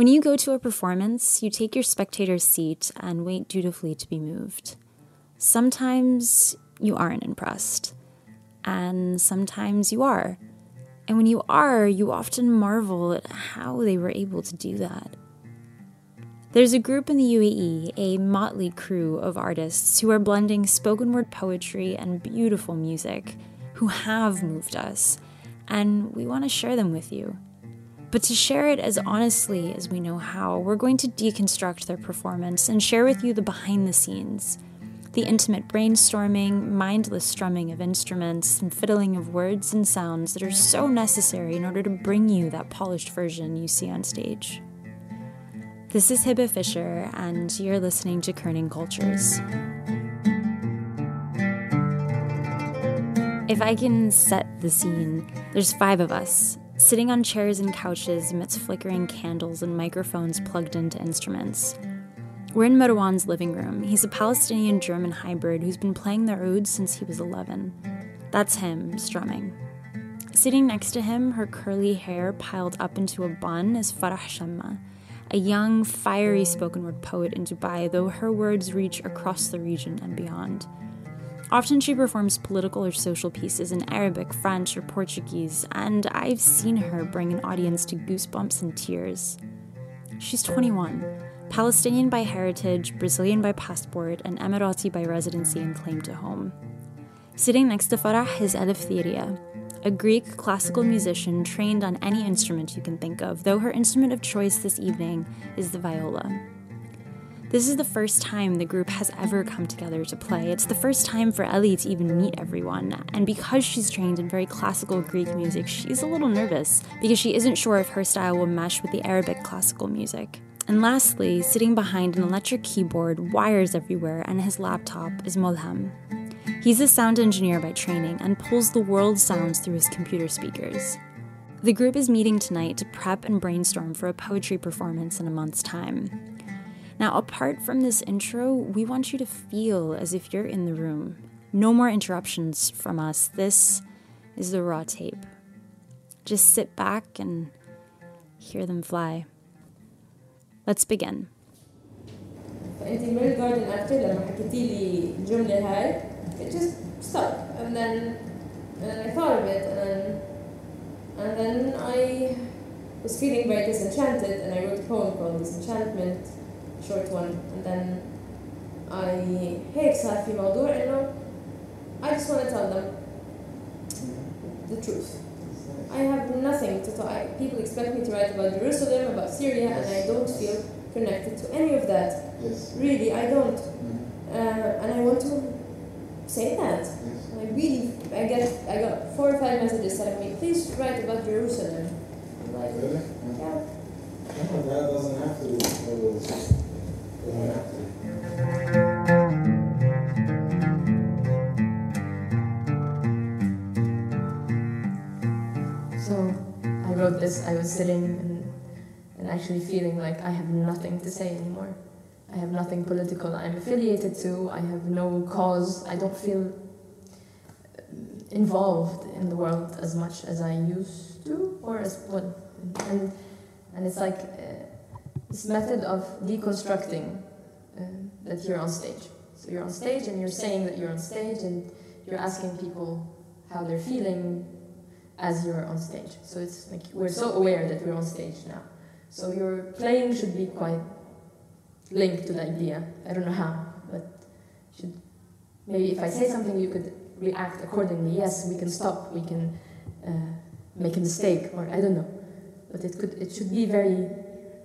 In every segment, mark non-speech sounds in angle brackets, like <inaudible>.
When you go to a performance, you take your spectator's seat and wait dutifully to be moved. Sometimes you aren't impressed, and sometimes you are. And when you are, you often marvel at how they were able to do that. There's a group in the UAE, a motley crew of artists who are blending spoken word poetry and beautiful music, who have moved us, and we want to share them with you. But to share it as honestly as we know how, we're going to deconstruct their performance and share with you the behind the scenes the intimate brainstorming, mindless strumming of instruments, and fiddling of words and sounds that are so necessary in order to bring you that polished version you see on stage. This is Hebah Fisher, and you're listening to Kerning Cultures. If I can set the scene, there's five of us, sitting on chairs and couches amidst flickering candles and microphones plugged into instruments. We're in Marwan's living room. He's a Palestinian German hybrid who's been playing the oud since he was 11. That's him, strumming. Sitting next to him, her curly hair piled up into a bun, is Farah Chamma, a young, fiery spoken word poet in Dubai, though her words reach across the region and beyond. Often she performs political or social pieces in Arabic, French, or Portuguese, and I've seen her bring an audience to goosebumps and tears. She's 21 Palestinian by heritage, Brazilian by passport, and Emirati by residency and claim to home. Sitting next to Farah is Elif Thiria, a Greek classical musician trained on any instrument you can think of, though her instrument of choice this evening is the viola. This is the first time the group has ever come together to play. It's the first time for Ellie to even meet everyone, and because she's trained in very classical Greek music, she's a little nervous because she isn't sure if her style will mesh with the Arabic classical music. And lastly, sitting behind an electric keyboard, wires everywhere, and his laptop is Mulham. He's a sound engineer by training and pulls the world's sounds through his computer speakers. The group is meeting tonight to prep and brainstorm for a poetry performance in a month's time. Now, apart from this intro, we want you to feel as if you're in the room. No more interruptions from us. This is the raw tape. Just sit back and hear them fly. Let's begin. فانت ميل جاردن اكتر لما حكيتي لي الجمله هاي it just stuck and then and I thought of it and then and then I was feeling very disenchanted and I wrote a poem called Disenchantment a short one and then I هيك صار في موضوع انه I just want to tell them the truth I have nothing to talk. People expect me to write about Jerusalem, about Syria, yes. and I don't feel connected to any of that. Yes. Really, I don't. Mm. Uh, and I want to say that. Yes. I really, I get, I got four or five messages telling me, please write about Jerusalem. I'm like, really? Yeah. No, that doesn't have to. Have to. wrote this, I was sitting and, and actually feeling like I have nothing to say anymore. I have nothing political I'm affiliated to, I have no cause, I don't feel um, involved in the world as much as I used to, or as what. And, and it's like uh, this method of deconstructing uh, that you're on stage. So you're on stage and you're saying that you're on stage and you're asking people how they're feeling as you're on stage. So it's like we're so aware that we're on stage now. So your playing should be quite linked to the idea. I don't know how, but should maybe if I say something, you could react accordingly. Yes, we can stop. We can uh, make a mistake, or I don't know. But it could. It should be very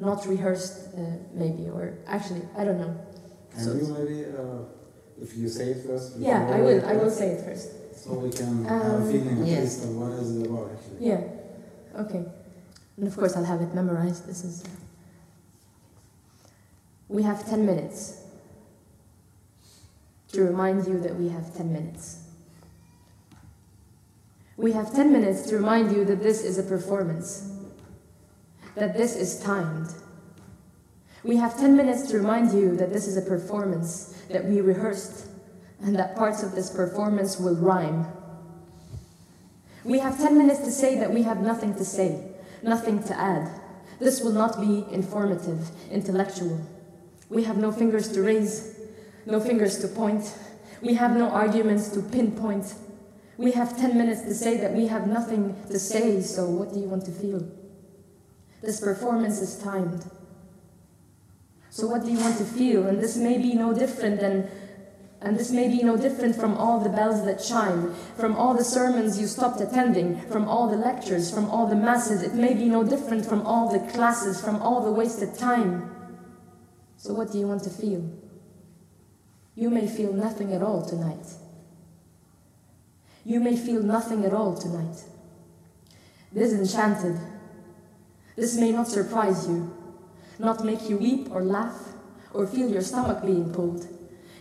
not rehearsed, uh, maybe, or actually, I don't know. Can so you maybe, uh, if you say it first? Yeah, I will. I will say it first. So we can um, have a feeling at least of what is it about actually. Yeah. Okay. And of course I'll have it memorized. This is We have 10 minutes to remind you that we have 10 minutes. We have 10 minutes to remind you that this is a performance, that this is timed. We have 10 minutes to remind you that this is a performance that we rehearsed and that parts of this performance will rhyme. We have 10 minutes to say that we have nothing to say, nothing to add, This will not be informative, intellectual. We have no fingers to raise, no fingers to point. We have no arguments to pinpoint. We have 10 minutes to say that we have nothing to say, so what do you want to feel? This performance is timed. So what do you want to feel? And this may be no different than and this may be no different from all the bells that chime, from all the sermons you stopped attending, from all the lectures, from all the masses. It may be no different from all the classes, from all the wasted time. So, what do you want to feel? You may feel nothing at all tonight. You may feel nothing at all tonight. Disenchanted. This may not surprise you, not make you weep or laugh, or feel your stomach being pulled.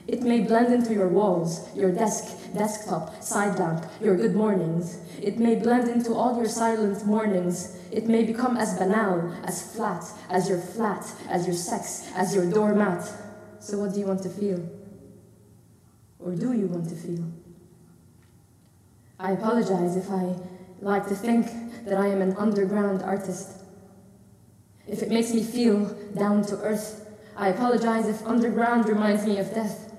It may blend into your walls, your desk, desktop, side lamp, your good mornings. It may blend into all your silent mornings. It may become as banal, as flat, as your flat, as your sex, as your doormat. So, what do you want to feel? Or do you want to feel? I apologize if I like to think that I am an underground artist. If it makes me feel down to earth, I apologize if underground reminds me of death.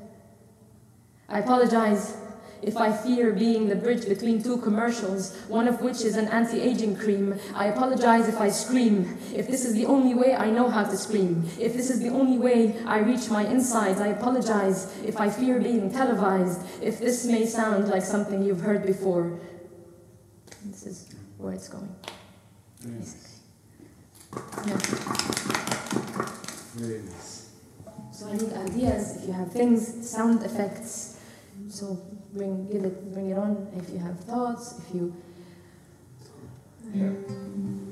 I apologize if I fear being the bridge between two commercials, one of which is an anti aging cream. I apologize if I scream, if this is the only way I know how to scream, if this is the only way I reach my insides. I apologize if I fear being televised, if this may sound like something you've heard before. This is where it's going. Yes. Yeah. Very nice. So I need ideas, if you have things, sound effects. So bring, give it, bring it on. If you have thoughts, if you, yeah.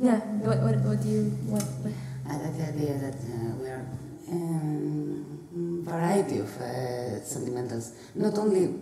Yeah. What, what, what do you, what? what? I like the idea that uh, we are um, variety of uh, sentimentals, not only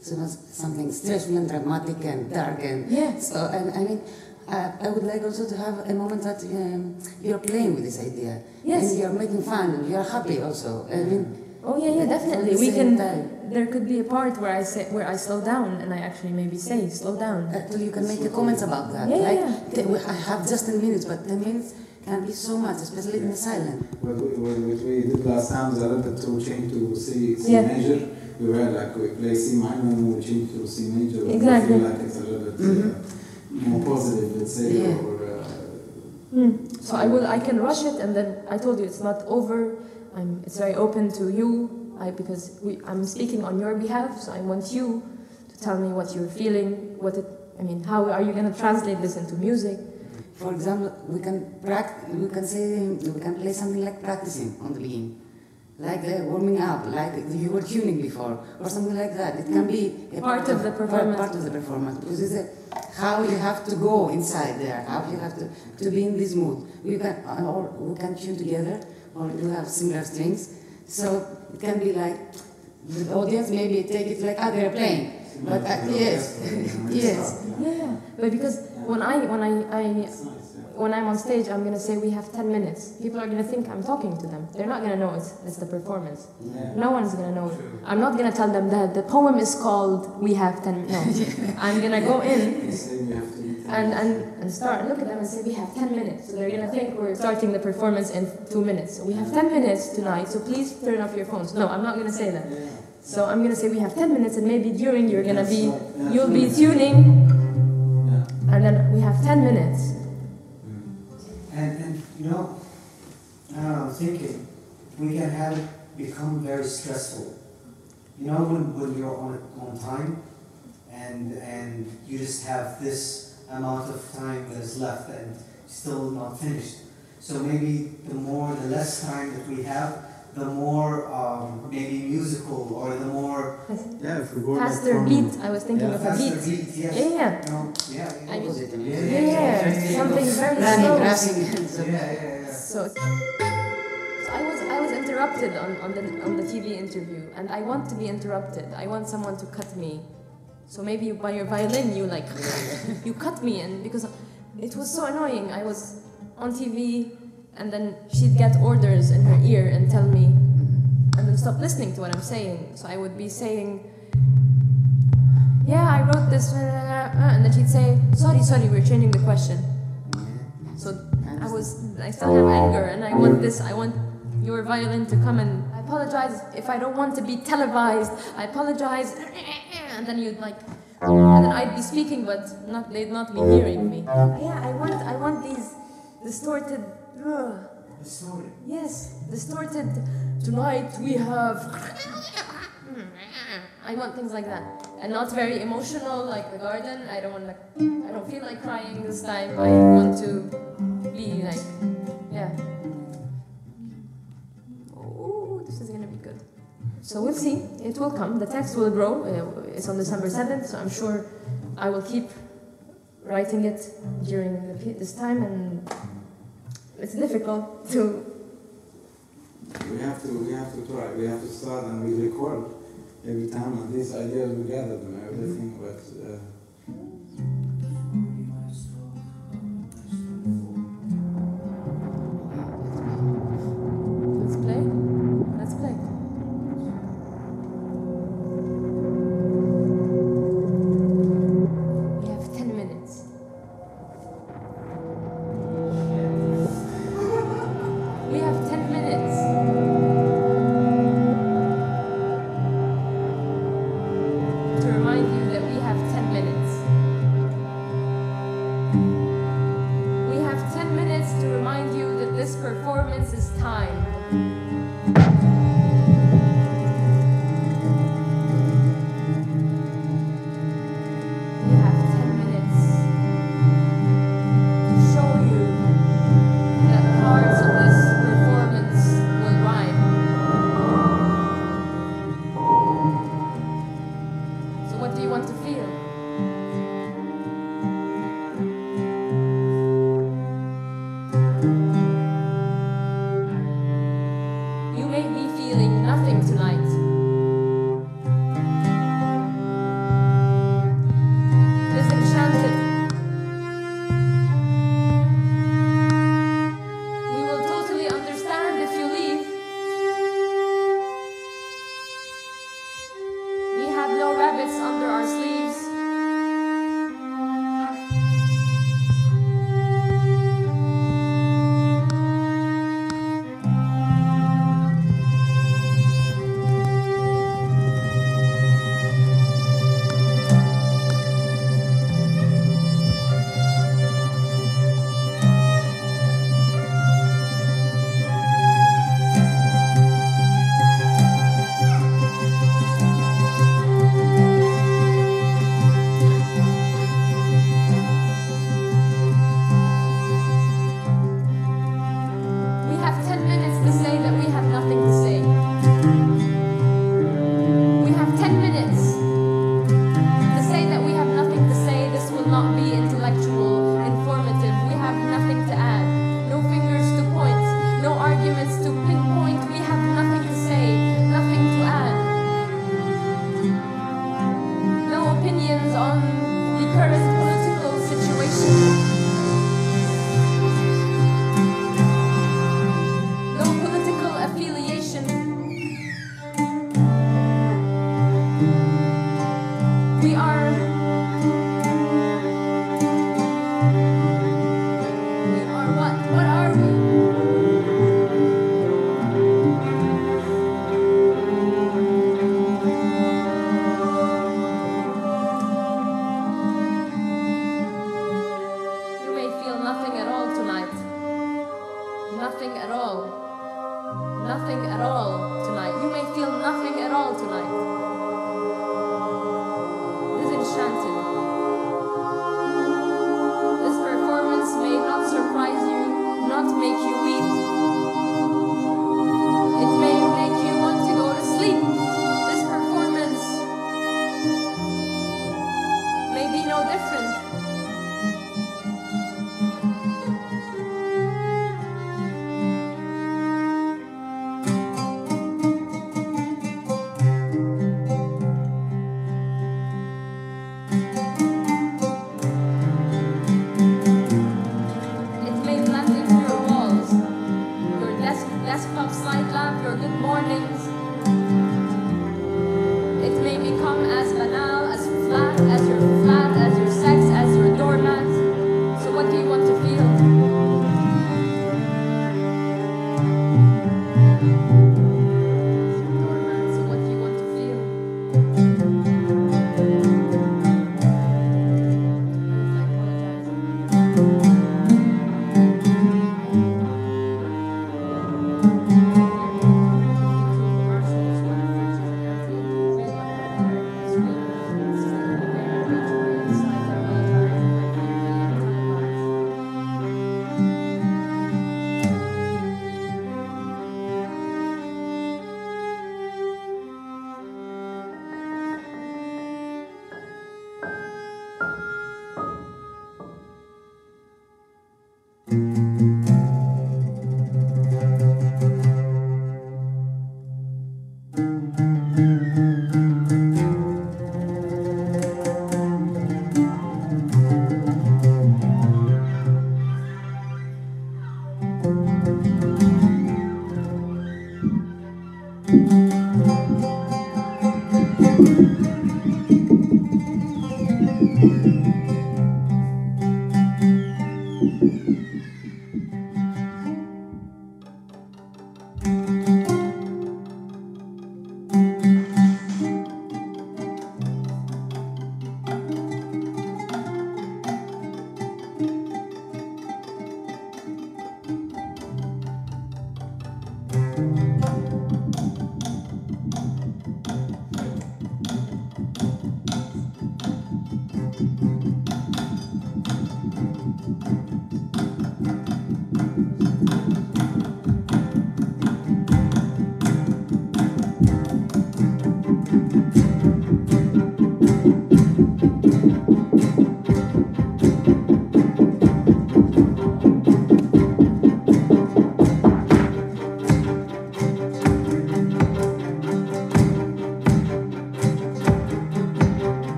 so something stressful and dramatic and dark and Yeah. so. And I mean, uh, I would like also to have a moment that um, you're playing with this idea Yes. and you're making fun and you're happy also. I mean, Oh yeah, yeah, definitely. We can. time. There could be a part where I say where I slow down and I actually maybe say slow down. uh, you can make a comments about that. Yeah, yeah, like, yeah. t- we- I have just 10 minutes, but 10 minutes can be so much, especially in the silent. What we, what we did last time was a little bit to change to C, C Yeah. major. We were like, we play C minor and we change to C major. Exactly. I feel like it's a little bit uh, more positive, let's say, Yeah. or uh, Hmm. So I will. I can rush it, and then I told you it's not over. I'm. It's very open to you. I because we. I'm speaking on your behalf, so I want you to tell me what you're feeling. What it. I mean, how are you going to translate this into music? For example, we can practice, we can say we can play something like practicing on the beginning, like warming up, like you were tuning before, or something like that. It can be a Part of the performance. Part, of the performance because it's a, how you have to go inside there, how you have to, to be in this mood. We can uh, or we can tune together, or we have similar strings, so it can be like the audience maybe take it like ah they're playing, but uh, yes, <laughs> yes. Yeah, but because when I when I, I it's nice. Yeah. When I'm on stage, I'm gonna say we have 10 minutes. People are gonna think I'm talking to them. They're not gonna know it's, it's the performance. Yeah. No one's gonna know. I'm not gonna tell them that the poem is called We Have 10 No. <laughs> I'm gonna go in You say we have to be and, and, and start, look at them and say we have 10 minutes. So they're gonna think we're starting the performance in two minutes. So we have 10 minutes tonight, so please turn off your phones. No, I'm not gonna say that. Yeah. So I'm gonna say we have 10 minutes and maybe during you're gonna be, That's right. Yeah, you'll be tuning and then we have 10 minutes. You know, I'm thinking, we can have it become very stressful. You know, when, when you're on, on time and, and you just have this amount of time that is left and still not finished. So maybe the more, the less time that we have, the more um, maybe musical or the more Yeah, if we go Faster from- beat, I was thinking Yeah, of a beat. beat, yes. Yeah, yeah. You know, yeah, yeah. I mean- Opposite, I mean. Yeah, Yeah, yeah, something very slow. yeah, yeah, yeah. So, so I was I was interrupted on, on the on the TV interview, and I want to be interrupted. I want someone to cut me. So maybe by your violin, you like <laughs> you cut me, and because it was so annoying. I was on TV, and then she'd get orders in her ear and tell me, and then stop listening to what I'm saying. So I would be saying. Yeah, I wrote this, uh, and then she'd say, "Sorry, sorry, we're changing the question." So I was, I still have anger, and I want this. I want your violin to come and. I apologize if I don't want to be televised. I apologize, and then you'd like, and then I'd be speaking, but not they'd not be hearing me. Yeah, I want, I want these distorted. Distorted. Yes, distorted. Tonight we have. I want things like that, and not very emotional like the garden. I don't want like. I don't feel like crying this time. I want to be like, yeah. Oh, this is gonna be good. So we'll see. It will come. The text will grow. Uh, It's on December seventh, so I'm sure I will keep writing it during this time, and it's difficult to We have to, we have to try, we have to start and we record every time and these ideas we gather them, everything, but, uh,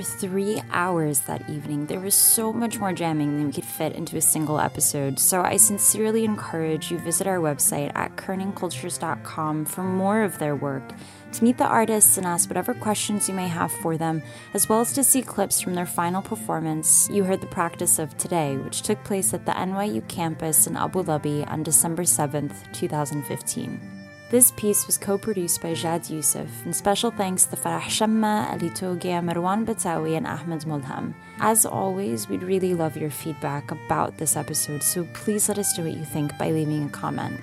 for three hours that evening. There was so much more jamming than we could fit into a single episode, so I sincerely encourage you visit our website at kerningcultures.com for more of their work, to meet the artists and ask whatever questions you may have for them, as well as to see clips from their final performance. You heard the practice of today, which took place at the NYU campus in Abu Dhabi on December 7th, 2015. This piece was co-produced by Jad Youssef, and special thanks to Farah Chamma, Ali Togia, Marwan Batawi, and Ahmed Mulham. As always, we'd really love your feedback about this episode, so please let us know what you think by leaving a comment.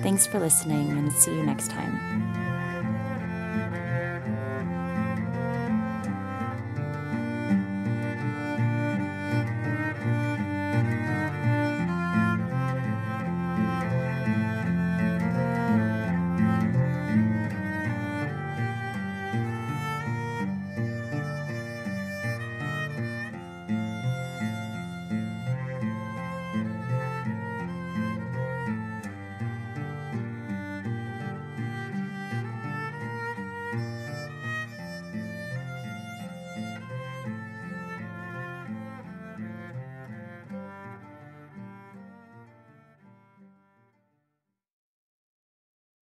Thanks for listening, and see you next time.